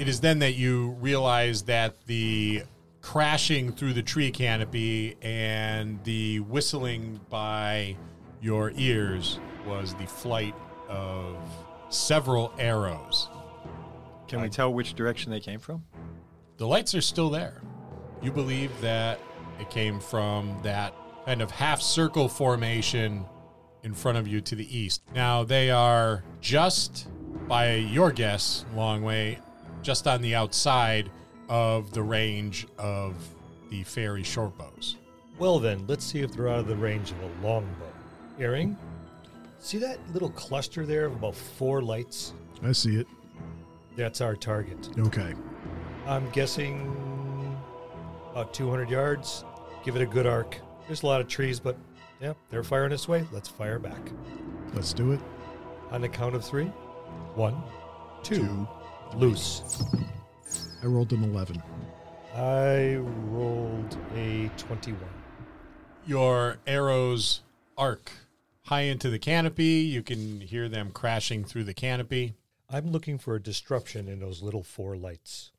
it is then that you realize that the crashing through the tree canopy and the whistling by your ears was the flight of several arrows. Can we tell which direction they came from? The lights are still there. You believe that it came from that kind of half circle formation in front of you to the east. Now, they are just, by your guess, long way, just on the outside of the range of the fairy shortbows. Well, then, let's see if they're out of the range of a longbow. Iring, see that little cluster there of about four lights? I see it. That's our target. Okay. I'm guessing about 200 yards. Give it a good arc. There's a lot of trees, but yeah, they're firing this way. Let's fire back. Let's do it. On the count of three. One, two, Two. Loose. I rolled an 11. I rolled a 21. Your arrows arc high into the canopy. You can hear them crashing through the canopy. I'm looking for a disruption in those little four lights.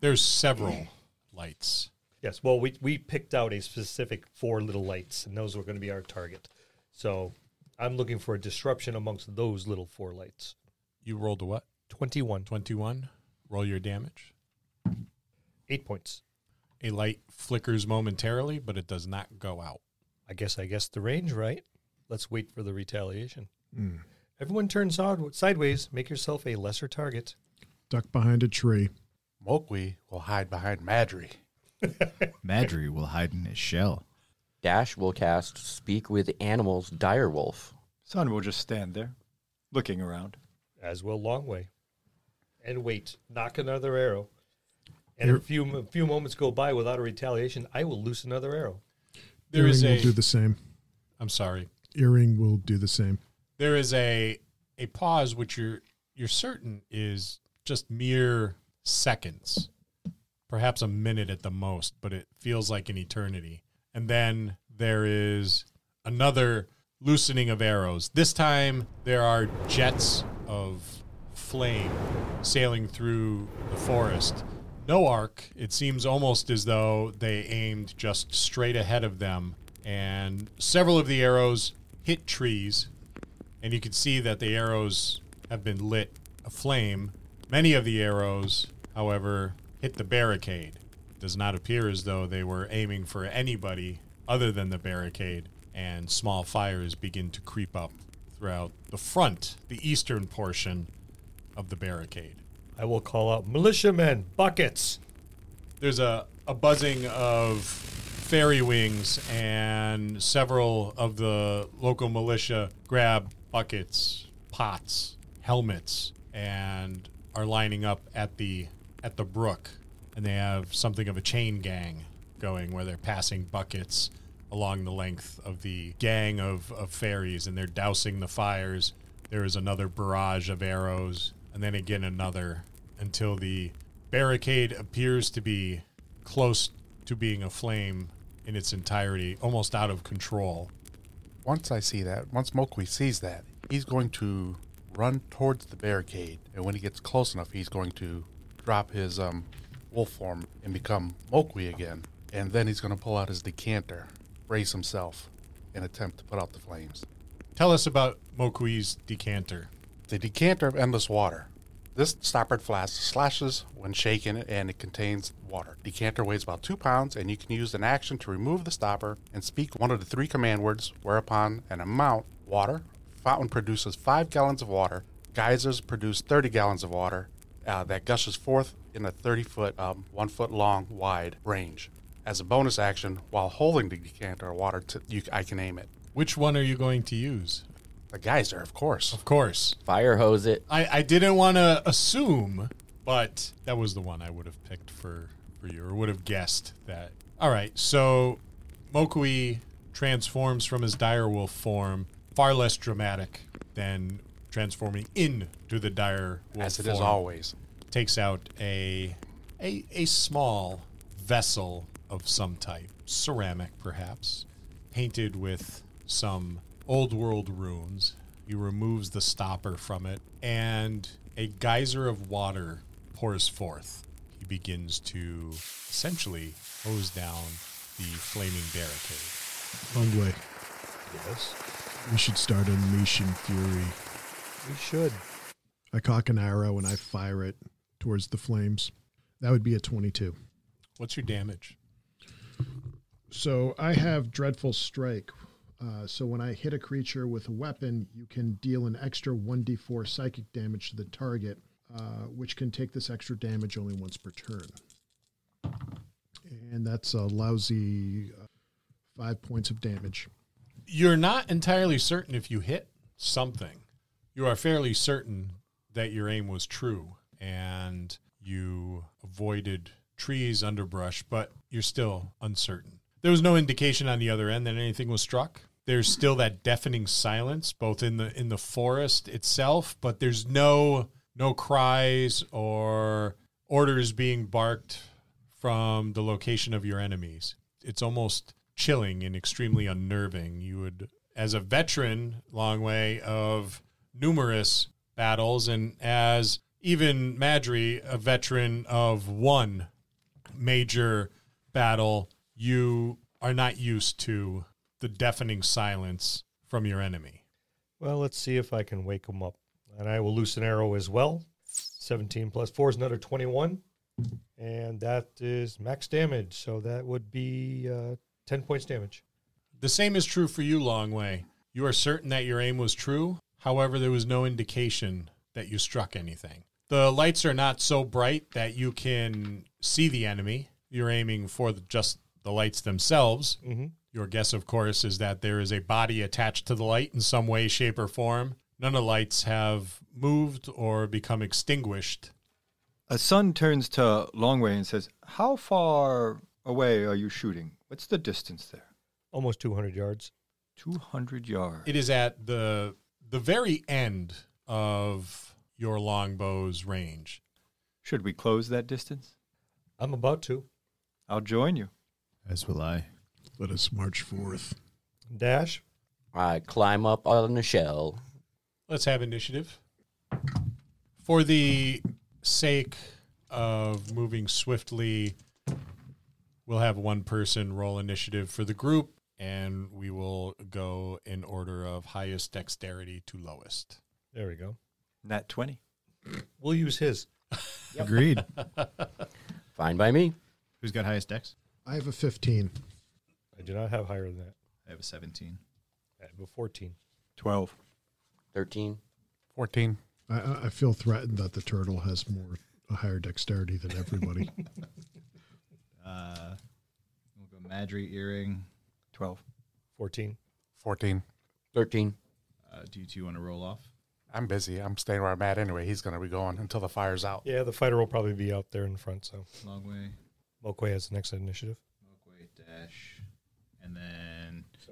There's several lights. Yes, well, we, we picked out a specific four little lights, and those were going to be our target. So I'm looking for a disruption amongst those little four lights. You rolled a what? 21. 21. Roll your damage. Eight points. A light flickers momentarily, but it does not go out. I guess I guessed the range right. Let's wait for the retaliation. Hmm. Everyone turn side- sideways. Make yourself a lesser target. Duck behind a tree. Mo'Quee will hide behind Madry. Madry will hide in his shell. Dash will cast Speak with Animals Direwolf. Sun will just stand there, looking around. As will Longwei. And wait. Knock another arrow. And Here- a few a few moments go by without a retaliation. I will loose another arrow. There Iring is a. will do the same. I'm sorry. Iring will do the same. There is a a pause, which you're you're certain is just mere seconds, perhaps a minute at the most, but it feels like an eternity. And then there is another loosening of arrows. This time there are jets of flame sailing through the forest. No arc. It seems almost as though they aimed just straight ahead of them, and several of the arrows hit trees, and you can see that the arrows have been lit aflame. Many of the arrows, however, hit the barricade. It does not appear as though they were aiming for anybody other than the barricade, and small fires begin to creep up throughout the front, the eastern portion of the barricade. I will call out militiamen, buckets. There's a, a buzzing of fairy wings, and several of the local militia grab buckets, pots, helmets, and are lining up at the at the brook. And they have something of a chain gang going where they're passing buckets along the length of the gang of, of fairies and they're dousing the fires. There is another barrage of arrows, and then again another until the barricade appears to be close to being aflame in its entirety, almost out of control. Once I see that, once Mo'Quee sees that, he's going to run towards the barricade, and when he gets close enough, he's going to drop his um, wolf form and become Mo'Quee again, and then he's going to pull out his decanter, brace himself, and attempt to put out the flames. Tell us about Mo'Quee's decanter. The decanter of endless water. This stoppered flask slashes when shaken and it contains water. Decanter weighs about two pounds and you can use an action to remove the stopper and speak one of the three command words, whereupon an amount, water, fountain produces five gallons of water, geysers produce 30 gallons of water uh, that gushes forth in a 30 foot, um, one foot long, wide range. As a bonus action, while holding the decanter of water, to, you, I can aim it. Which one are you going to use? The geyser, of course. Of course. Fire hose it. I, I didn't want to assume, but that was the one I would have picked for, for you, or would have guessed that. All right, so Mo'Quee transforms from his direwolf form, far less dramatic than transforming into the direwolf form. As it form. is always. Takes out a, a a small vessel of some type, ceramic perhaps, painted with some old world runes. He removes the stopper from it, and a geyser of water pours forth. He begins to essentially hose down the flaming barricade. Longwei. Yes, We should start unleashing fury. we should. I cock an arrow and I fire it towards the flames. That would be a 22. What's your damage? So I have Dreadful Strike. Uh, so when I hit a creature with a weapon, you can deal an extra 1d4 psychic damage to the target, uh, which can take this extra damage only once per turn. And that's a lousy uh, five points of damage. You're not entirely certain if you hit something. You are fairly certain that your aim was true and you avoided trees, underbrush, but you're still uncertain. There was no indication on the other end that anything was struck. There's still that deafening silence both in the in the forest itself, but there's no no cries or orders being barked from the location of your enemies. It's almost chilling and extremely unnerving. You would, as a veteran, Longwei of numerous battles, and as even Madry, a veteran of one major battle, you are not used to the deafening silence from your enemy. Well, let's see if I can wake him up. And I will loose an arrow as well. 17 plus 4 is another 21. And that is max damage. So that would be uh, 10 points damage. The same is true for you, Longwei. You are certain that your aim was true. However, there was no indication that you struck anything. The lights are not so bright that you can see the enemy. You're aiming for the, just the lights themselves. Mm-hmm. Your guess, of course, is that there is a body attached to the light in some way, shape, or form. None of the lights have moved or become extinguished. A Sun turns to Longwei and says, How far away are you shooting? What's the distance there? Almost 200 yards. 200 yards. It is at the the very end of your longbow's range. Should we close that distance? I'm about to. I'll join you. As will I. Let us march forth. Dash. I climb up on the shell. Let's have initiative. For the sake of moving swiftly, we'll have one person roll initiative for the group, and we will go in order of highest dexterity to lowest. There we go. Nat 20. We'll use his. Agreed. Fine by me. Who's got highest dex? I have a 15. I do not have higher than that. I have a 17. I have a 14. 12. 13. 14. I- I, I feel threatened that the turtle has more a higher dexterity than everybody. Uh, we'll go Madry Iring. 12. 14. 14. 13. Uh, do you two want to roll off? I'm busy. I'm staying where I'm at anyway. He's going to be going until the fire's out. Yeah, the fighter will probably be out there in front. So Long way. Mo'Quee has the next initiative. Mo'Quee dash.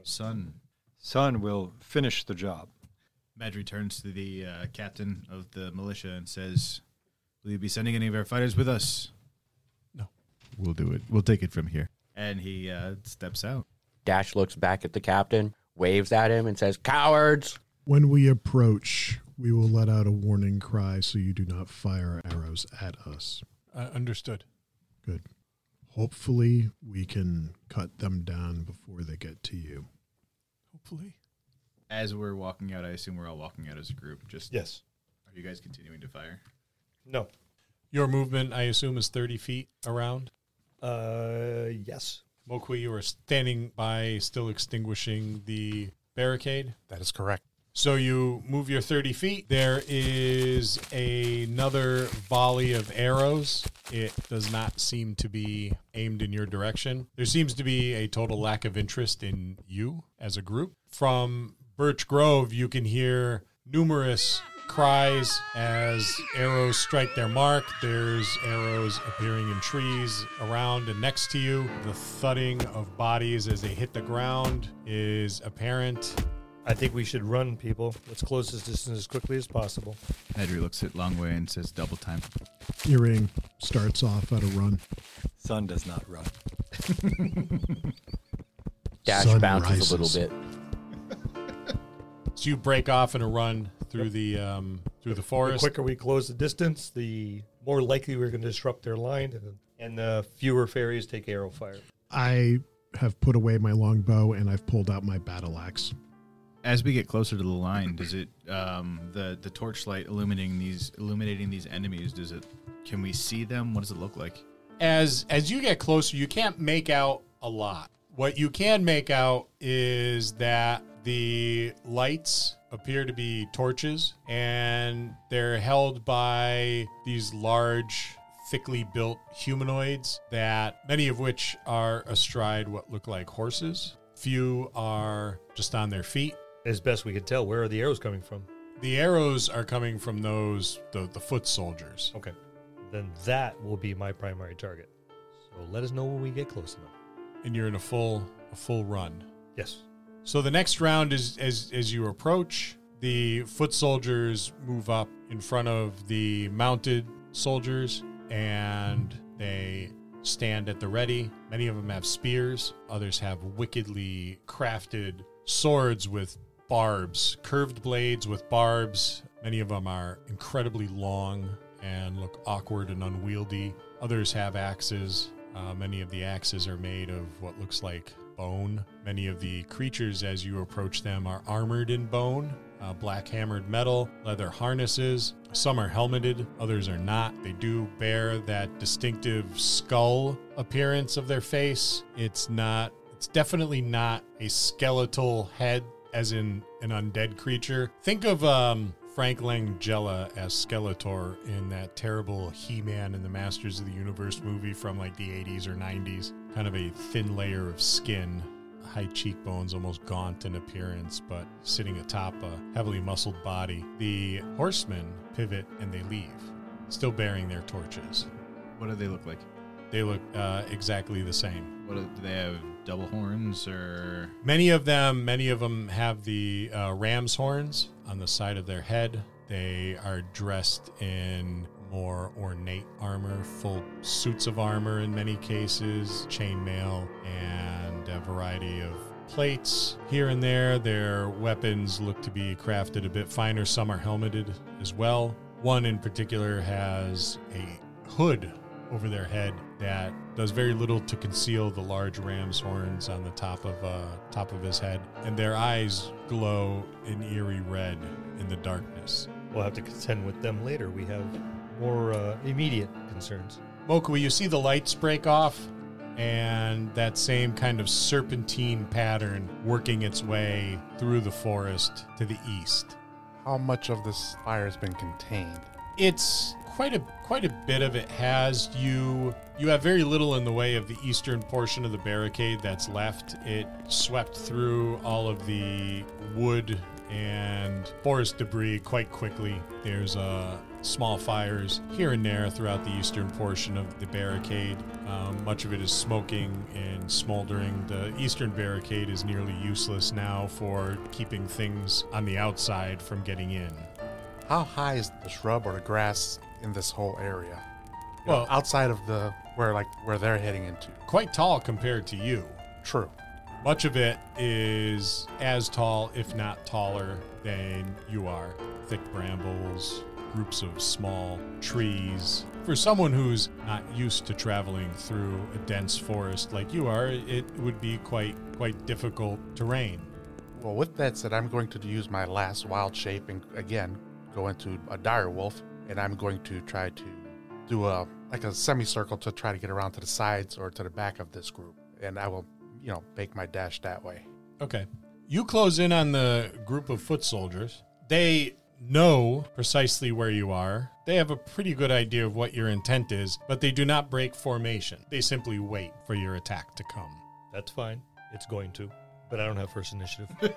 And then Sun. Son will finish the job. Madry turns to the uh, captain of the militia and says, Will you be sending any of our fighters with us? No. We'll do it. We'll take it from here. And he uh, steps out. Dash looks back at the captain, waves at him, and says, Cowards! when we approach, we will let out a warning cry so you do not fire arrows at us. Uh, understood. Good. Hopefully, we can cut them down before they get to you. Hopefully. As we're walking out, I assume we're all walking out as a group. Just Yes. Are you guys continuing to fire? No. Your movement, I assume, is 30 feet around. Uh, yes. Mo'Quee, you are standing by, still extinguishing the barricade. That is correct. So you move your 30 feet. There is another volley of arrows. It does not seem to be aimed in your direction. There seems to be a total lack of interest in you as a group. From Birch Grove, you can hear numerous cries as arrows strike their mark. There's arrows appearing in trees around and next to you. The thudding of bodies as they hit the ground is apparent. I think we should run, people. Let's close this distance as quickly as possible. Madry looks at Longwei and says, Double time. Iring starts off at a run. Sun does not run. Dash Sun bounces a little bit. So you break off in a run through the um, through the forest. The forest. quicker we close the distance, the more likely we're going to disrupt their line, and, and the fewer fairies take arrow fire. I have put away my longbow and I've pulled out my battle axe. As we get closer to the line, does it um, the the torchlight illuminating these illuminating these enemies? Does it? Can we see them? What does it look like? as as you get closer, you can't make out a lot. What you can make out is that the lights appear to be torches and they're held by these large thickly built humanoids that many of which are astride what look like horses. Few are just on their feet. As best we can tell, where are the arrows coming from? The arrows are coming from those the, the foot soldiers. Okay. Then that will be my primary target. So let us know when we get close enough. And you're in a full a full run. Yes. So the next round is as as you approach, the foot soldiers move up in front of the mounted soldiers and they stand at the ready. Many of them have spears, others have wickedly crafted swords with barbs, curved blades with barbs. Many of them are incredibly long and look awkward and unwieldy. Others have axes. Uh, many of the axes are made of what looks like bone. Many of the creatures, as you approach them, are armored in bone, uh, black hammered metal, leather harnesses. Some are helmeted, others are not. They do bear that distinctive skull appearance of their face. It's not, it's definitely not a skeletal head, as in an undead creature. Think of um, Frank Langella as Skeletor in that terrible He Man and the Masters of the Universe movie from like the 80s or 90s. Kind of a thin layer of skin, high cheekbones, almost gaunt in appearance, but sitting atop a heavily muscled body. The horsemen pivot and they leave, still bearing their torches. What do they look like? They look uh, exactly the same. What do do they have? Double horns or Many of them, many of them have the uh, ram's horns on the side of their head. They are dressed in more ornate armor, full suits of armor in many cases, chainmail, and a variety of plates here and there. Their weapons look to be crafted a bit finer. Some are helmeted as well. One in particular has a hood over their head that does very little to conceal the large ram's horns on the top of uh, top of his head, and their eyes glow an eerie red in the darkness. We'll have to contend with them later. We have more uh, immediate concerns. Mo'Quee, you see the lights break off, and that same kind of serpentine pattern working its way through the forest to the east. How much of this fire has been contained? It's quite a quite a bit of it has you you have very little in the way of the eastern portion of the barricade that's left. It swept through all of the wood and forest debris quite quickly. There's uh small fires here and there throughout the eastern portion of the barricade. Um, much of it is smoking and smoldering. The eastern barricade is nearly useless now for keeping things on the outside from getting in How high is the shrub or the grass in this whole area? You know, Well- outside of the where like where they're heading into. quite tall compared to you True. Much of it is as tall, if not taller, than you are. Thick brambles, groups of small trees. For someone who's not used to traveling through a dense forest like you are, it would be quite quite difficult terrain. Well, with that said, I'm going to use my last wild shape and again go into a dire wolf, and I'm going to try to do a like a semicircle to try to get around to the sides or to the back of this group, and I will, you know, make my dash that way. Okay. You close in on the group of foot soldiers. They know precisely where you are. They have a pretty good idea of what your intent is, but they do not break formation. They simply wait for your attack to come. That's fine. It's going to. But I don't have first initiative.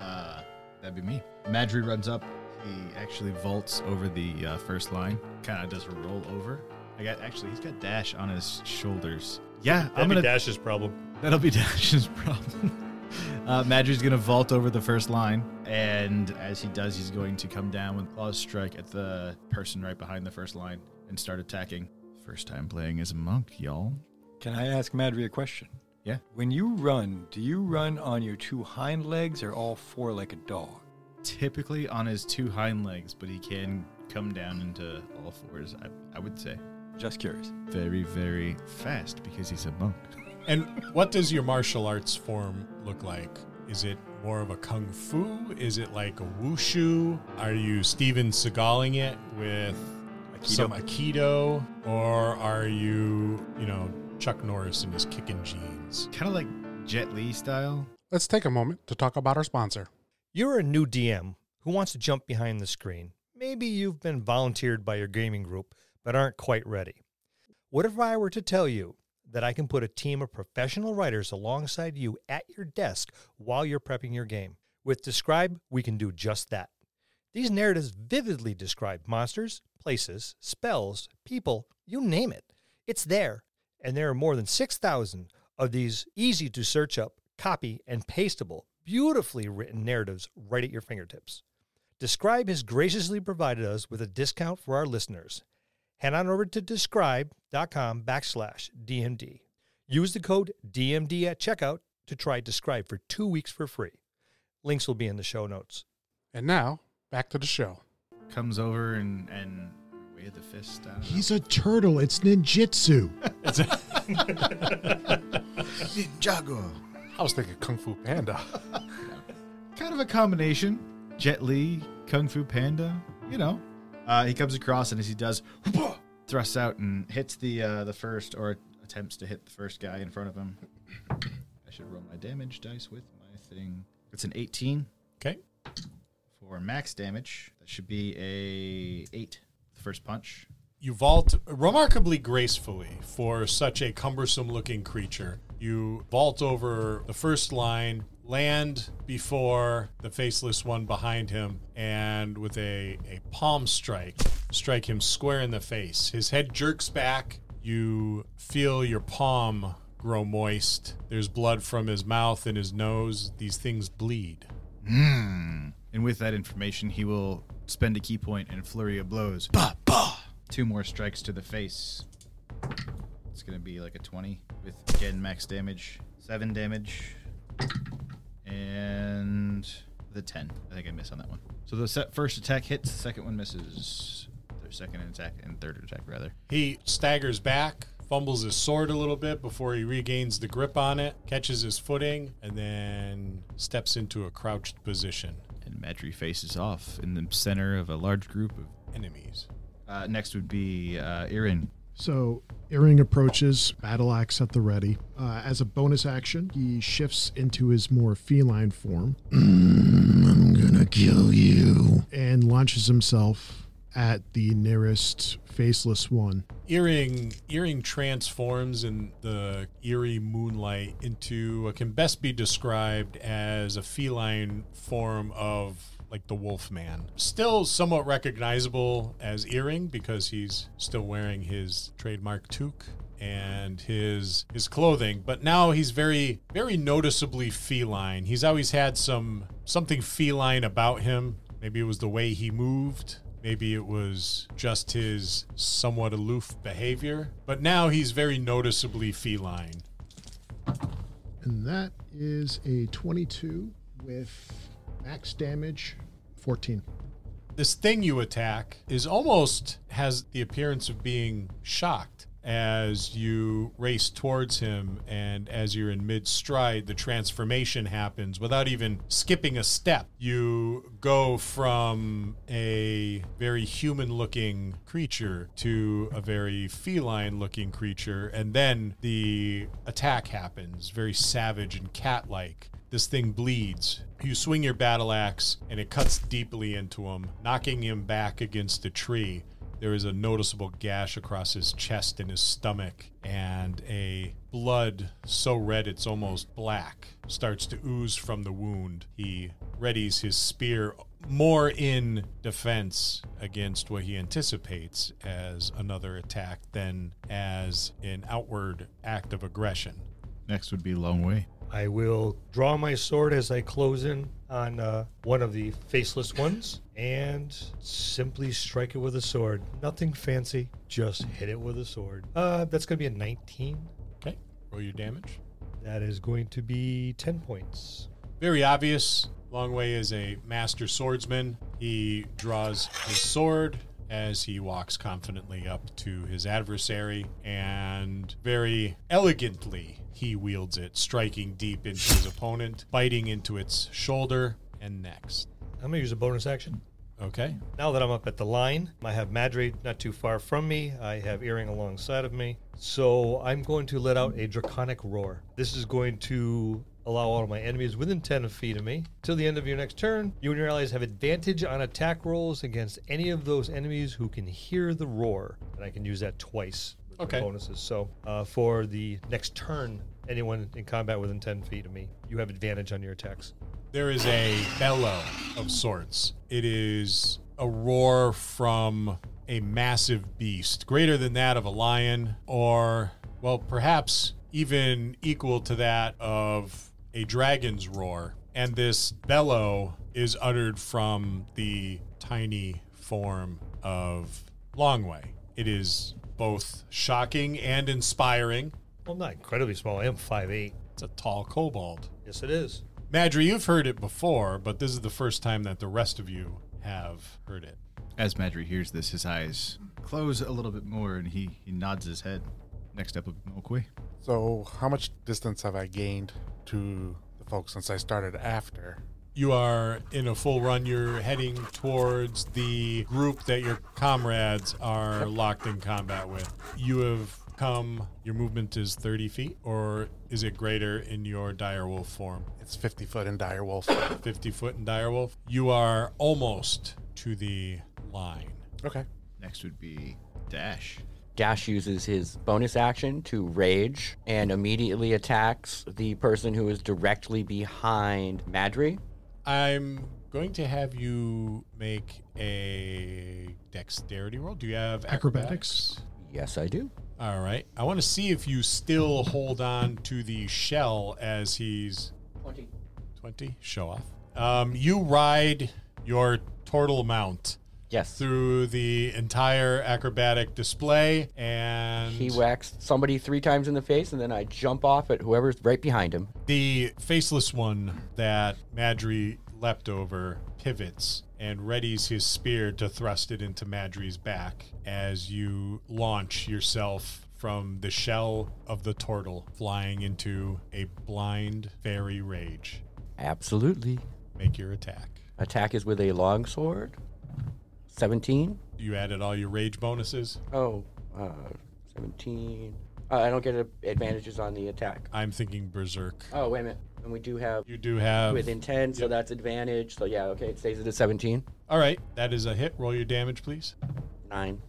uh, that'd be me. Madry runs up. He actually vaults over the uh, first line. Kind of does a roll over. I got actually he's got dash on his shoulders. Yeah, That'd I'm be gonna. Dash's problem. That'll be Dash's problem. Uh, Madry's gonna vault over the first line, and as he does, he's going to come down with claws strike at the person right behind the first line and start attacking. First time playing as a monk, y'all. Can I ask Madry a question? Yeah. When you run, do you run on your two hind legs or all four like a dog? Typically on his two hind legs, but he can come down into all fours. I, I would say Just curious. very, very fast because he's a monk. And what does your martial arts form look like? Is it more of a kung fu? Is it like a wushu? Are you Steven Seagaling it with some aikido, or are you, you know, Chuck Norris in his kicking jeans? Kind of like Jet Li style. Let's take a moment to talk about our sponsor. You're a new DM who wants to jump behind the screen. Maybe you've been volunteered by your gaming group but aren't quite ready. What if I were to tell you that I can put a team of professional writers alongside you at your desk while you're prepping your game? With DSCRYB, we can do just that. These narratives vividly describe monsters, places, spells, people, you name it. It's there, and there are more than 6,000 of these easy to search up, copy, and pastable, beautifully written narratives right at your fingertips. DSCRYB has graciously provided us with a discount for our listeners. Head on over to dscryb.com backslash DMD. Use the code DMD at checkout to try DSCRYB for two weeks for free. Links will be in the show notes. And now, back to the show. Comes over and and wave the fist. I know. He's a turtle. It's ninjutsu. Ninjago. I was thinking Kung Fu Panda. Kind of a combination. Jet Li, Kung Fu Panda. You know, uh, he comes across and as he does, thrusts out and hits the uh, the first or attempts to hit the first guy in front of him. I should roll my damage dice with my thing. It's an 18 Okay. for max damage. That should be a eight. The first punch. You vault remarkably gracefully for such a cumbersome looking creature. You vault over the first line, land before the faceless one behind him, and with a, a palm strike, strike him square in the face. His head jerks back. You feel your palm grow moist. There's blood from his mouth and his nose. These things bleed. Hmm. And with that information, he will spend a ki point and flurry of blows. Bah, bah. Two more strikes to the face. It's going to be like a 20 with, again, max damage. Seven damage. And the 10. I think I missed on that one. So the set first attack hits, the second one misses. Their second attack and third attack, rather. He staggers back, fumbles his sword a little bit before he regains the grip on it, catches his footing, and then steps into a crouched position. And Madry faces off in the center of a large group of. Enemies. Uh, next would be uh, Iring. So Iring approaches, battle axe at the ready. Uh, as a bonus action, he shifts into his more feline form. I'm gonna kill you. And launches himself at the nearest faceless one. Iring Iring transforms in the eerie moonlight into what can best be described as a feline form of like the wolf man. Still somewhat recognizable as Iring because he's still wearing his trademark toque and his his clothing, but now he's very very noticeably feline. He's always had some something feline about him. Maybe it was the way he moved. Maybe it was just his somewhat aloof behavior, but now he's very noticeably feline. And that is a 22 with max damage 14. This thing you attack is almost has the appearance of being shocked as you race towards him and as you're in mid stride the transformation happens without even skipping a step you go from a very human looking creature to a very feline looking creature and then the attack happens very savage and cat like this thing bleeds. You swing your battle axe and it cuts deeply into him, knocking him back against a tree. There is a noticeable gash across his chest and his stomach, and a blood so red it's almost black starts to ooze from the wound. He readies his spear more in defense against what he anticipates as another attack than as an outward act of aggression. Next would be Longwei. I will draw my sword as I close in on uh, one of the faceless ones and simply strike it with a sword. Nothing fancy, just hit it with a sword. Uh, that's going to be a 19. Okay, roll your damage. That is going to be 10 points. Very obvious. Longwei is a master swordsman. He draws his sword as he walks confidently up to his adversary and very elegantly he wields it, striking deep into his opponent, biting into its shoulder and next. I'm gonna use a bonus action. Okay. Now that I'm up at the line, I have Madry not too far from me. I have Iring alongside of me. So I'm going to let out a draconic roar. This is going to allow all of my enemies within 10 feet of me. Till the end of your next turn, you and your allies have advantage on attack rolls against any of those enemies who can hear the roar. And I can use that twice with Okay. bonuses. So uh, for the next turn, anyone in combat within 10 feet of me, you have advantage on your attacks. There is a bellow of sorts. It is a roar from a massive beast, greater than that of a lion, or, well, perhaps even equal to that of a dragon's roar. And this bellow is uttered from the tiny form of Longwei. It is both shocking and inspiring. Well, I'm not incredibly small. I am 5'8. It's a tall kobold. Yes, it is. Madry, you've heard it before, but this is the first time that the rest of you have heard it. As Madry hears this, his eyes close a little bit more and he, he nods his head. Next up would be Mo'Quee. So, how much distance have I gained to the folks since I started after? You are in a full run. You're heading towards the group that your comrades are locked in combat with. You have come, your movement is 30 feet, or is it greater in your direwolf form? It's 50 foot in direwolf. 50 foot in direwolf. You are almost to the line. okay. Next would be Dash. Dash uses his bonus action to rage and immediately attacks the person who is directly behind Madry. I'm going to have you make a dexterity roll. Do you have Acrobatics? Yes, I do. All right. I want to see if you still hold on to the shell as he's 20. 20. Show off. Um, you ride your turtle mount Yes. through the entire acrobatic display, and He whacks somebody three times in the face, and then I jump off at whoever's right behind him. the faceless one that Madry leapt over pivots and readies his spear to thrust it into Madry's back as you launch yourself from the shell of the turtle, flying into a blind fairy rage. Absolutely. Make your attack. Attack is with a long sword. 17. You added all your rage bonuses. Oh, uh, 17. Uh, I don't get a- advantages on the attack. I'm thinking berserk. Oh, wait a minute. And we do have You do have. within 10, so that's advantage. So yeah, okay, it stays at a 17. All right, that is a hit. Roll your damage, please. 9.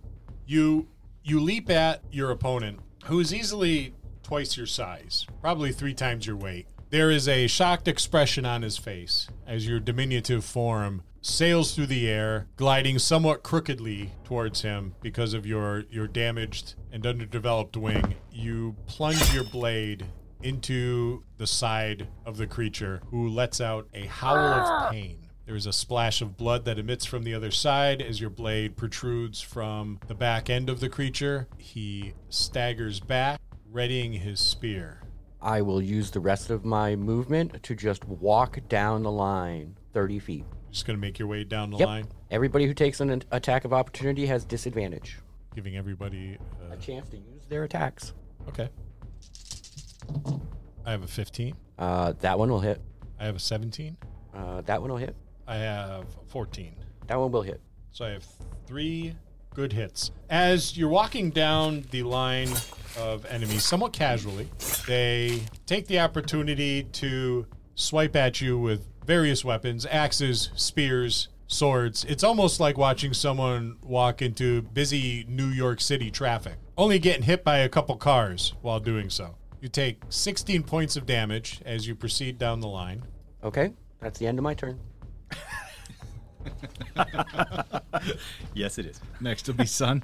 You you leap at your opponent, who is easily twice your size, probably three times your weight. There is a shocked expression on his face as your diminutive form sails through the air, gliding somewhat crookedly towards him because of your your damaged and underdeveloped wing. You plunge your blade into the side of the creature, who lets out a howl of ah! pain. There is a splash of blood that emits from the other side as your blade protrudes from the back end of the creature. He staggers back, readying his spear. I will use the rest of my movement to just walk down the line 30 feet. Just going to make your way down the Yep. line, Everybody who takes an attack of opportunity has disadvantage. giving everybody. A Uh, chance to use their attacks. okay. I have a 15. Uh, that one will hit. I have a 17. Uh, that one will hit. I have 14. That one will hit. So I have three good hits. As you're walking down the line of enemies, somewhat casually, they take the opportunity to swipe at you with various weapons axes, spears, swords. It's almost like watching someone walk into busy New York City traffic, only getting hit by a couple cars while doing so. You take 16 points of damage as you proceed down the line. Okay, that's the end of my turn. Yes, it is. Next will be Sun.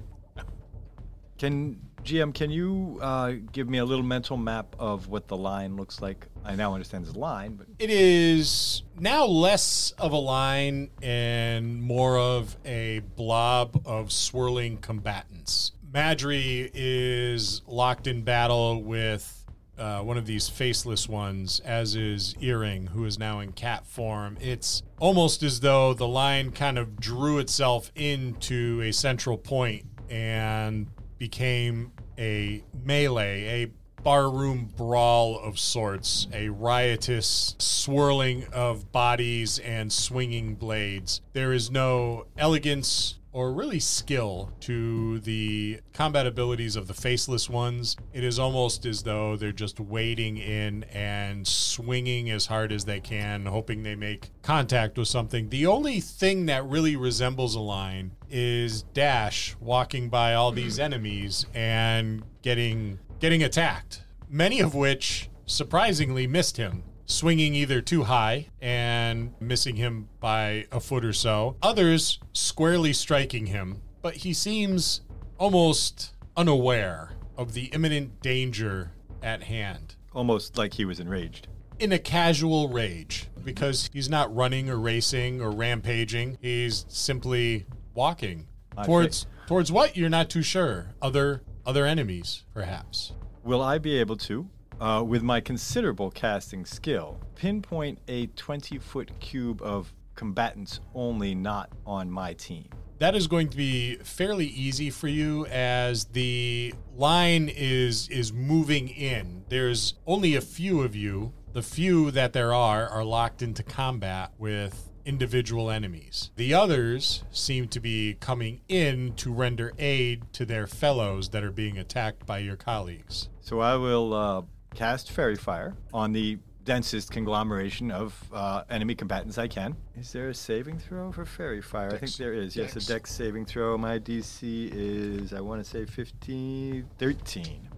Can GM, can you uh, give me a little mental map of what the line looks like? I now understand it's a line, but It is now less of a line and more of a blob of swirling combatants. Madry is locked in battle with uh, one of these faceless ones, as is Iring, who is now in cat form. It's almost as though the line kind of drew itself into a central point and became a melee, a barroom brawl of sorts, a riotous swirling of bodies and swinging blades. There is no elegance or really skill to the combat abilities of the faceless ones. It is almost as though they're just wading in and swinging as hard as they can, hoping they make contact with something. The only thing that really resembles a line is Dash walking by all hmm. these enemies and getting getting attacked. Many of which surprisingly missed him swinging either too high and missing him by a foot or so, others squarely striking him, but he seems almost unaware of the imminent danger at hand. Almost like he was enraged. In a casual rage, because he's not running or racing or rampaging, he's simply walking I towards towards what you're not too sure. Other other enemies, perhaps. Will I be able to, uh, with my considerable casting skill, pinpoint a 20 foot cube of combatants only not on my team? that is going to be fairly easy for you as the line is is moving in. There's only a few of you. The few that there are are locked into combat with individual enemies. The others seem to be coming in to render aid to their fellows that are being attacked by your colleagues. So I will uh, cast Faerie Fire on the densest conglomeration of uh, enemy combatants I can. Is there a saving throw for Faerie Fire? I think Dex. there is. Yes, a dex saving throw. My DC is, I want to say 15, 13.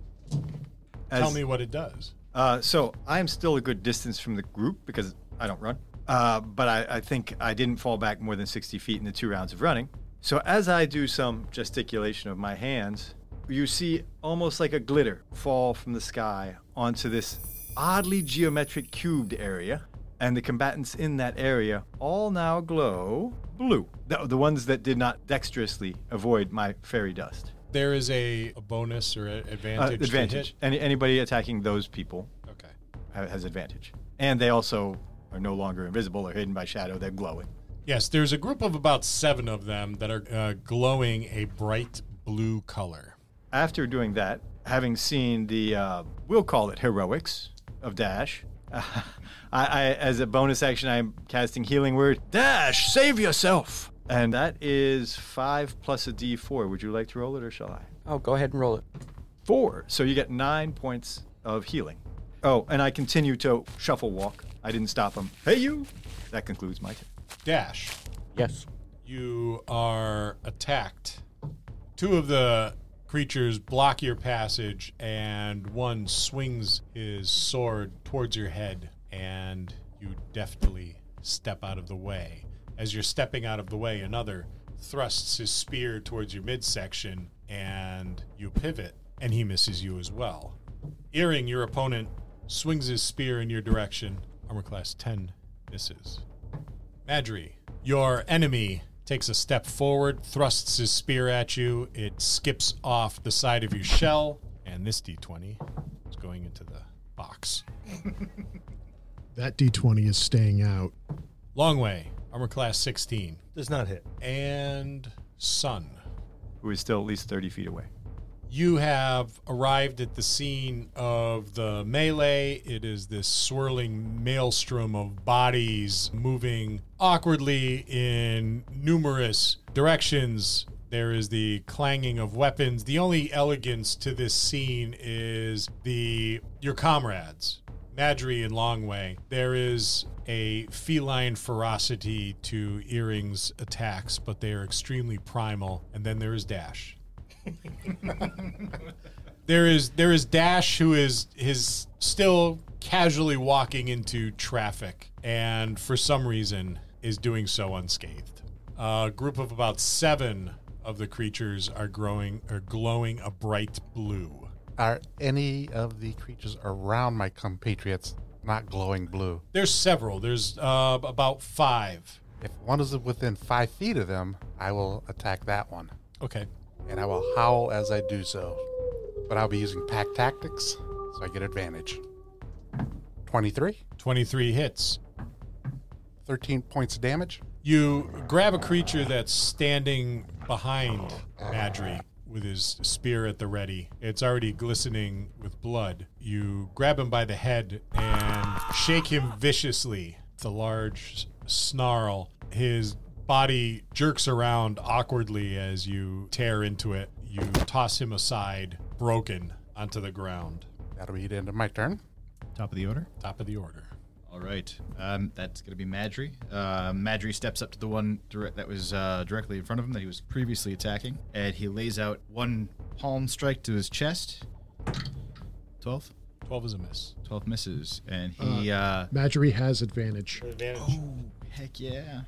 Tell me what it does. Uh, so I'm still a good distance from the group because I don't run. Uh, but I, I think I didn't fall back more than 60 feet in the two rounds of running. So as I do some gesticulation of my hands, you see almost like a glitter fall from the sky onto this oddly geometric cubed area. And the combatants in that area all now glow blue. The, the ones that did not dexterously avoid my fairy dust. There is a, a bonus or a Uh, advantage. to advantage. Any, anybody attacking those people Okay. ha- has advantage. And they also are no longer invisible or hidden by shadow. They're glowing. Yes, there's a group of about seven of them that are uh, glowing a bright blue color. After doing that, having seen the, uh, we'll call it heroics of Dash, I, I, as a bonus action, I'm casting Healing Word. Dash, save yourself! And that is five plus a d4. Would you like to roll it or shall I? Oh, go ahead and roll it. Four. So you get nine points of healing. Oh, and I continue to shuffle walk. I didn't stop him. Hey, you! That concludes my turn. Dash, Yes. you are attacked. Two of the creatures block your passage, and one swings his sword towards your head, and you deftly step out of the way. As you're stepping out of the way, another thrusts his spear towards your midsection, and you pivot, and he misses you as well. Iring, your opponent, swings his spear in your direction. Armor class 10 misses. Madry, your enemy takes a step forward, thrusts his spear at you. It skips off the side of your shell, and this d20 is going into the box. That d20 is staying out. Longwei, armor class 16, Does not hit. and Sun. Who is still at least 30 feet away. You have arrived at the scene of the melee. It is this swirling maelstrom of bodies moving awkwardly in numerous directions. There is the clanging of weapons. The only elegance to this scene is the your comrades, Madry and Longway. There is a feline ferocity to Iring's attacks, but they are extremely primal. And then there is Dash. There is there is Dash who is is still casually walking into traffic and for some reason is doing so unscathed. A group of about seven of the creatures are growing are glowing a bright blue. Are any of the creatures around my compatriots not glowing blue? There's several. There's uh, about five. If one is within five feet of them, I will attack that one. Okay. And I will howl as I do so. But I'll be using pack tactics, So I get advantage. 23, 23 hits. 13 points of damage. You grab a creature that's standing behind oh, Madry with his spear at the ready. It's already glistening with blood. You grab him by the head and shake him viciously. It's a large snarl. His body jerks around awkwardly as you tear into it. You toss him aside, broken, onto the ground. That'll be the end of my turn. Top of the order. Top of the order. All right. Um, that's going to be Madry. Uh, Madry steps up to the one direct that was uh, directly in front of him that he was previously attacking, and he lays out one palm strike to his chest. 12? 12 is a miss. 12 misses. And he. Uh, Madry has advantage. Advantage. oh, heck yeah.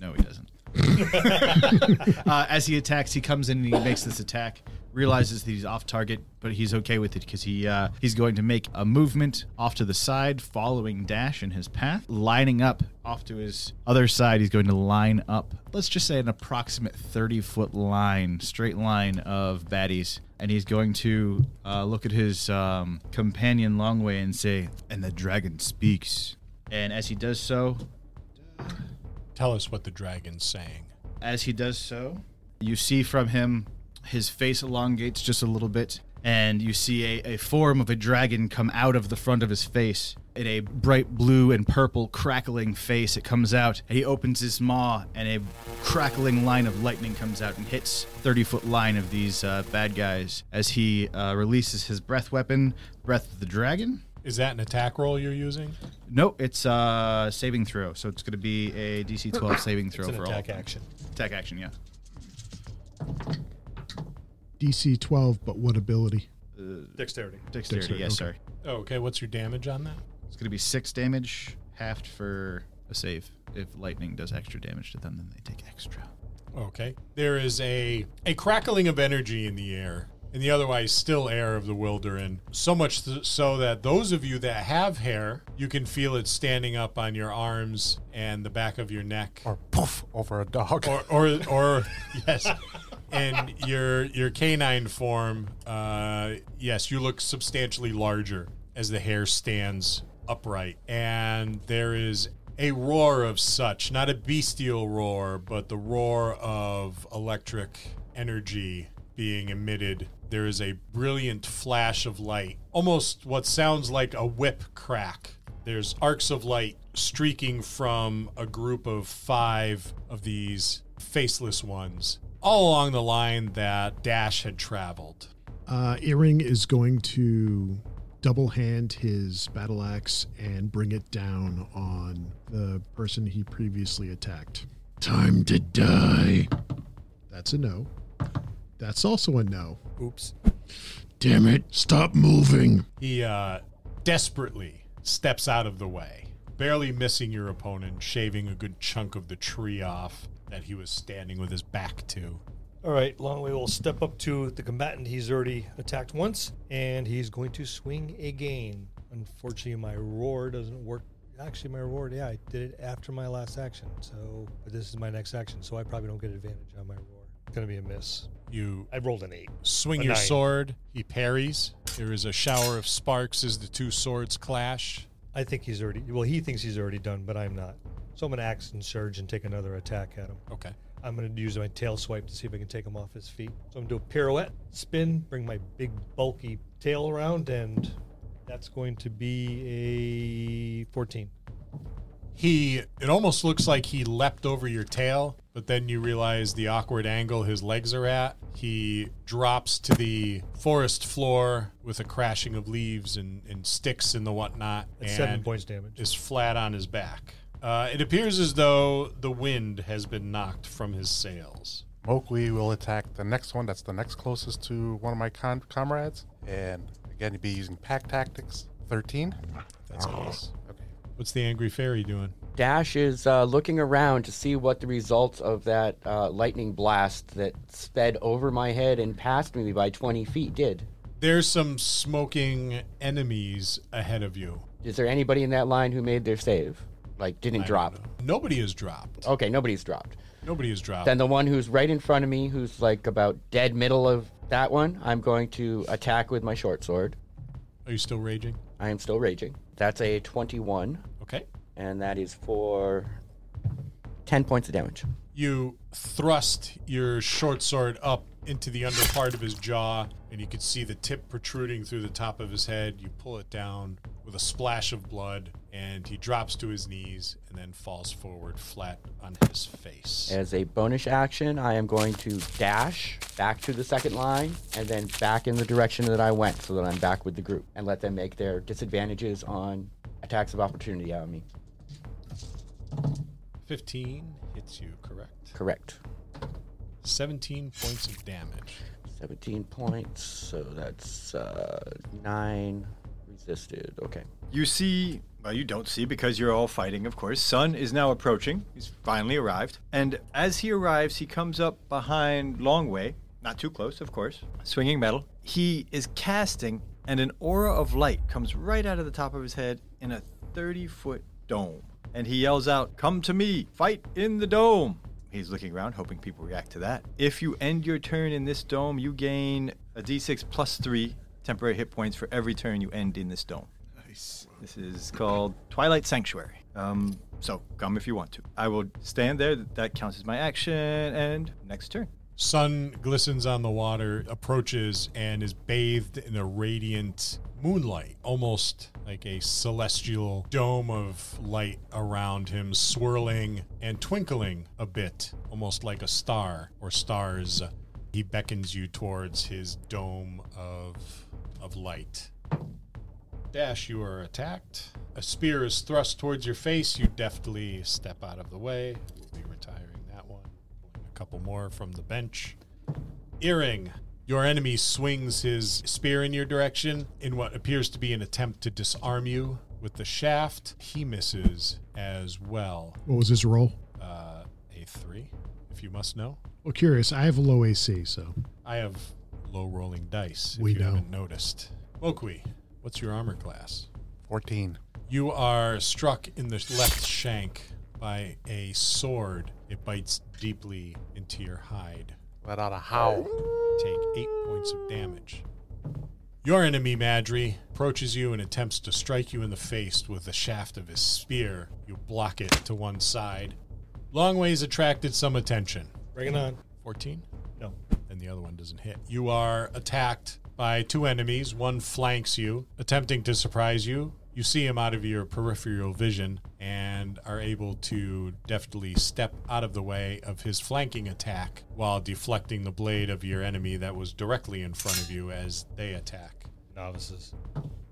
No, he doesn't. uh, as he attacks, he comes in and he makes this attack. Realizes that he's off target, but he's okay with it because he uh, he's going to make a movement off to the side, following Dash in his path, lining up off to his other side. He's going to line up, let's just say, an approximate thirty foot line, straight line of baddies, and he's going to uh, look at his um, companion Longwei and say, "And the dragon speaks." And as he does so, Tell us what the dragon's saying. as he does so, you see from him his face elongates just a little bit, and you see a, a form of a dragon come out of the front of his face. In a bright blue and purple crackling face, it comes out, and he opens his maw, and a crackling line of lightning comes out and hits 30 foot line of these uh, bad guys as he uh, releases his breath weapon, Breath of the Dragon. Is that an attack roll you're using? No, it's uh saving throw, so it's going to be a DC 12 saving throw It's an for all. attack of action. Attack action, yeah. DC 12, but what ability? Dexterity. Dexterity, Dexterity, yes, okay. sorry. Oh, okay. What's your damage on that? It's going to be six damage, halved for a save. If lightning does extra damage to them, then they take extra. Okay. There is a a crackling of energy in the air, in the otherwise still air of the Wilderin. So much th- so that those of you that have hair, you can feel it standing up on your arms and the back of your neck. Or poof over a dog. or or, or yes and your your canine form uh yes you look substantially larger as the hair stands upright and there is a roar of such not a bestial roar but the roar of electric energy being emitted there is a brilliant flash of light almost what sounds like a whip crack there's arcs of light streaking from a group of five of these faceless ones, all along the line that Dash had traveled. Uh, Iring is going to double hand his battle axe and bring it down on the person he previously attacked. Time to die. That's a no. That's also a no. Oops. Damn it. Stop moving. He uh, desperately steps out of the way, barely missing your opponent, shaving a good chunk of the tree off that he was standing with his back to. All right, Longwei will step up to the combatant he's already attacked once, and he's going to swing again. Unfortunately, my roar doesn't work. Actually, my roar, yeah, I did it after my last action. So, but this is my next action, so I probably don't get advantage on my roar. It's gonna be a miss. You I rolled an eight. swing A your nine. sword, he parries. There is a shower of sparks as the two swords clash. I think he's already. Well, he thinks he's already done, but I'm not. So I'm gonna Action Surge and take another attack at him. Okay. I'm going to use my tail swipe to see if I can take him off his feet. So I'm going to do a pirouette, spin, bring my big bulky tail around, and that's going to be a 14. he it almost looks like he leapt over your tail but then you realize the awkward angle his legs are at he drops to the forest floor with a crashing of leaves and, and sticks and the whatnot That's and seven points damage. is flat on his back uh, it appears as though the wind has been knocked from his sails Mo'Quee will attack the next one that's the next closest to one of my con- comrades. And again, he'd be using pack tactics. 13. that's a miss. Okay. what's the angry fairy doing Dash is uh, looking around to see what the results of that uh, lightning blast that sped over my head and past me by 20 feet did. there's some smoking enemies ahead of you Is there anybody in that line who made their save? Like, didn't I drop? nobody has dropped Okay, nobody's dropped. nobody has dropped Then the one who's right in front of me, who's like about dead middle of that one, I'm going to attack with my short sword. Are you still raging? I am still raging. That's a 21, Okay. And that is for 10 points of damage. You thrust your short sword up into the under part of his jaw, and you can see the tip protruding through the top of his head. You pull it down with a splash of blood, and he drops to his knees and then falls forward flat on his face. As a bonus action, I am going to dash back to the second line and then back in the direction that I went so that I'm back with the group and let them make their disadvantages on attacks of opportunity out of me. 15 hits you, correct? Correct. 17 points of damage. 17 points, so that's uh, 9 resisted. Okay. You see, well, you don't see because you're all fighting, of course. Sun is now approaching. He's finally arrived. And as he arrives, he comes up behind Longwei, not too close, of course, swinging metal. He is casting, and an aura of light comes right out of the top of his head in a 30 foot dome. And he yells out, Come to me, fight in the dome. He's looking around, hoping people react to that. If you end your turn in this dome, you gain a d6 plus 3 temporary hit points for every turn you end in this dome. Nice. This is called Twilight Sanctuary. Um, so come if you want to. I will stand there. That counts as my action. And next turn. Sun glistens on the water, approaches, and is bathed in a radiant moonlight, almost like a celestial dome of light around him, swirling and twinkling a bit, almost like a star or stars. He beckons you towards his dome of of light. Dash, you are attacked. A spear is thrust towards your face. You deftly step out of the way. Couple more from the bench. Iring. Your enemy swings his spear in your direction in what appears to be an attempt to disarm you. With the shaft, he misses as well. What was his roll? Uh, a three, if you must know. Well, curious. I have a low AC, so I have low rolling dice. If We you know. haven't noticed. Mo'Quee, what's your armor class? 14. You are struck in the left shank by a sword. It bites deeply into your hide. Let out a howl. Take eight points of damage. Your enemy, Madry, approaches you and attempts to strike you in the face with the shaft of his spear. You block it to one side. Longwei's attracted some attention. Bring it on. 14? No. and the other one doesn't hit. You are attacked by two enemies. One flanks you, attempting to surprise you. You see him out of your peripheral vision and are able to deftly step out of the way of his flanking attack while deflecting the blade of your enemy that was directly in front of you as they attack. Novices.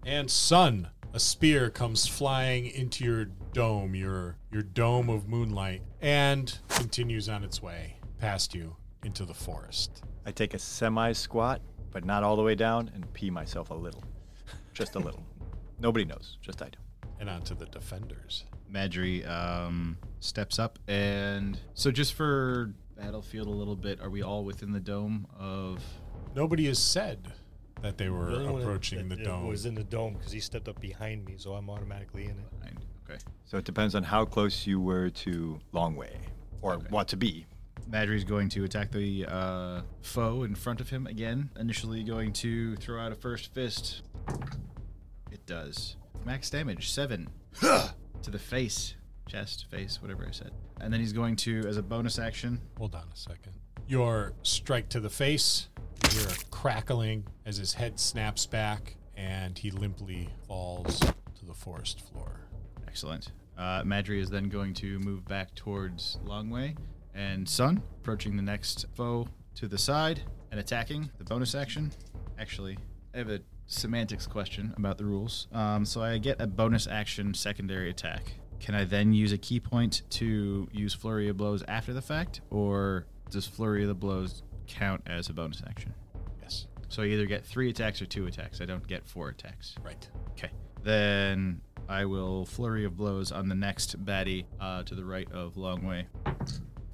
And sun, a spear comes flying into your dome, your your dome of moonlight, and continues on its way past you into the forest. I take a semi squat, but not all the way down, and pee myself a little. Just a little. Nobody knows. Just I do. And on to the defenders. Madry um, steps up, and so just for battlefield a little bit, are we all within the dome of? Nobody has said that they were The only one that- approaching the that dome. was in the dome because he stepped up behind me, so I'm automatically in it. Nine. Okay. So it depends on how close you were to Longwei, or Okay. want to be. Madry's going to attack the uh, foe in front of him again. Initially, going to throw out a first fist. It does max damage seven to the face, chest, face, whatever I said. And then he's going to, as a bonus action, Hold on a second. Your strike to the face, you hear a crackling as his head snaps back and he limply falls to the forest floor. Excellent. Uh, Madry is then going to move back towards Longwei and Sun, approaching the next foe to the side and attacking. The bonus action. Actually, I have a semantics question about the rules. Um, so I get a bonus action secondary attack. Can I then use a ki point to use Flurry of Blows after the fact, or does Flurry of the Blows count as a bonus action? Yes. So I either get three attacks or two attacks. I don't get four attacks. Right. Okay. Then I will flurry of blows on the next baddie uh, to the right of Longwei.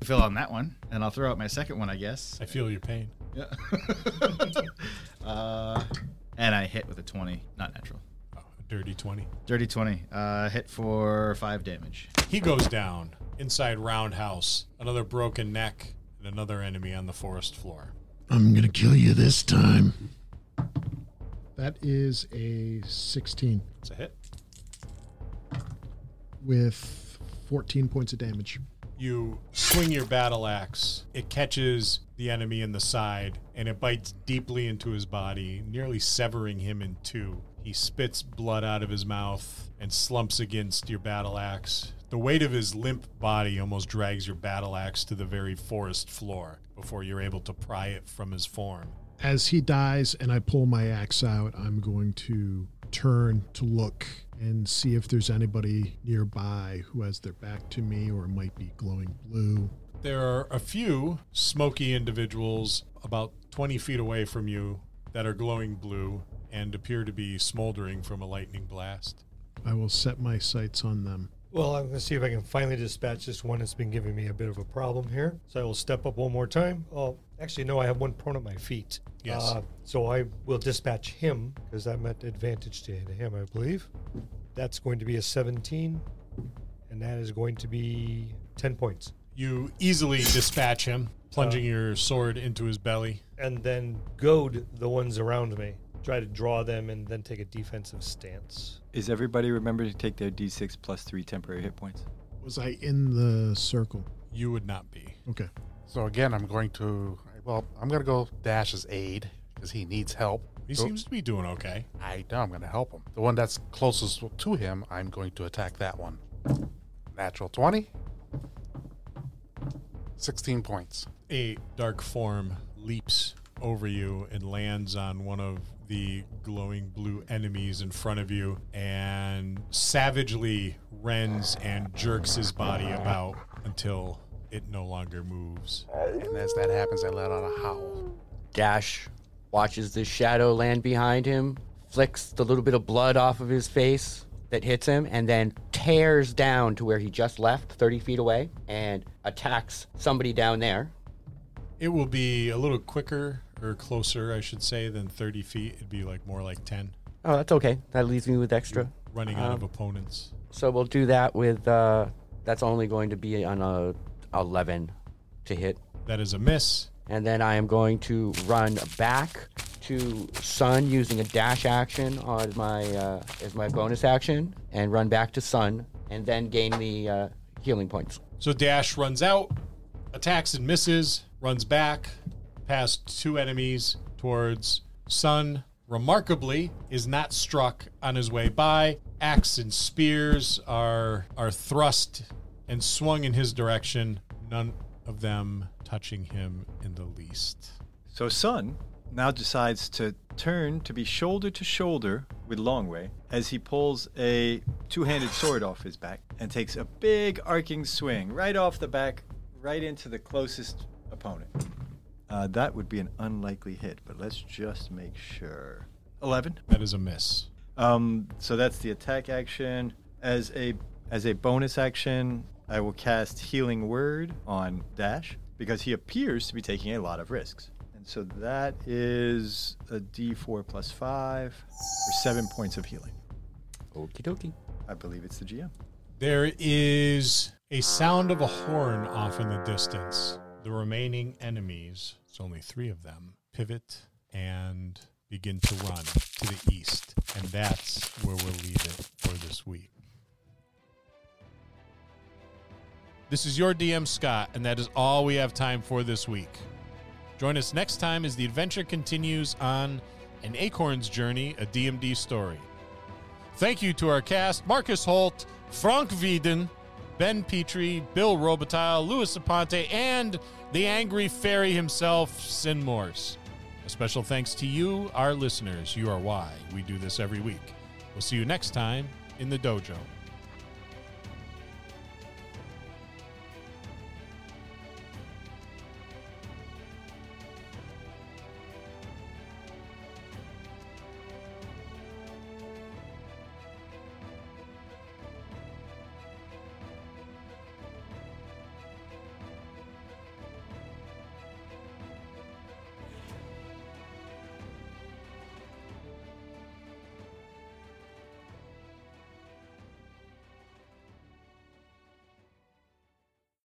Fill on that one, and I'll throw out my second one, I guess. I feel your pain. Yeah. uh, and I hit with a 20, not natural. Oh, dirty 20. Dirty 20. Uh, hit for five damage. He goes down inside Roundhouse, another broken neck, and another enemy on the forest floor. I'm gonna kill you this time. That is a 16 It's a hit. with 14 points of damage. You swing your battle axe. It catches the enemy in the side and it bites deeply into his body, nearly severing him in two. He spits blood out of his mouth and slumps against your battle axe. The weight of his limp body almost drags your battle axe to the very forest floor before you're able to pry it from his form. As he dies and I pull my axe out, I'm going to turn to look and see if there's anybody nearby who has their back to me or might be glowing blue. There are a few smoky individuals about 20 feet away from you that are glowing blue and appear to be smoldering from a lightning blast. I will set my sights on them. Well, I'm going to see if I can finally dispatch this one that's been giving me a bit of a problem here. So I will step up one more time. Oh, actually, no, I have one prone at my feet. Yes. Uh, so I will dispatch him because I'm at advantage to him, I believe. That's going to be a 17, and that is going to be 10 points. You easily dispatch him, plunging uh. your sword into his belly. And then goad the ones around me. Try to draw them and then take a defensive stance. Is everybody remember to take their d6 plus three temporary hit points? Was I in the circle? You would not be. Okay. So again, I'm going to, well, I'm going to go Dash's aid because he needs help. He So- seems to be doing okay. I know I'm going to help him. The one that's closest to him, I'm going to attack that one. Natural 20. 16 points. A dark form leaps over you and lands on one of the glowing blue enemies in front of you and savagely rends and jerks his body about until it no longer moves. And as that happens, I let out a howl. Dash watches the shadow land behind him, flicks the little bit of blood off of his face that hits him, and then tears down to where he just left, 30 feet away, and attacks somebody down there. It will be a little quicker or closer, I should say, than 30 feet. It'd be like more like 10, Oh, that's okay. That leaves me with extra. running out of opponents. So we'll do that with, uh, that's only going to be on a 11 to hit. That is a miss. And then I am going to run back to Sun using a dash action on my uh, as my bonus action, and run back to Sun, and then gain the uh, healing points. So Dash runs out, attacks and misses, runs back past two enemies towards Sun. Remarkably, is not struck on his way by. Axe and spears are are thrust and swung in his direction. None of them touching him in the least. So Sun now decides to turn to be shoulder to shoulder with Longwei as he pulls a two-handed sword off his back and takes a big arcing swing right off the back, right into the closest opponent. Uh, that would be an unlikely hit, but let's just make sure. Eleven. That is a miss. Um, so that's the attack action. As a as a bonus action, I will cast Healing Word on Dash because he appears to be taking a lot of risks. And so that is a D4 plus five for seven points of healing. Okie dokie. I believe it's the GM. There is a sound of a horn off in the distance. The remaining enemies, it's only three of them, pivot and begin to run to the east. And that's where we'll leave it for this week. This is your DM, Scott, and that is all we have time for this week. Join us next time as the adventure continues on an Acorn's Journey, a DMD story. Thank you to our cast Marcus Holt, Frank Wieden, Ben Petrie, Bill Robitaille, Louis Aponte, and the angry fairy himself, Sin Morse. A special thanks to you, our listeners. You are why we do this every week. We'll see you next time in the dojo.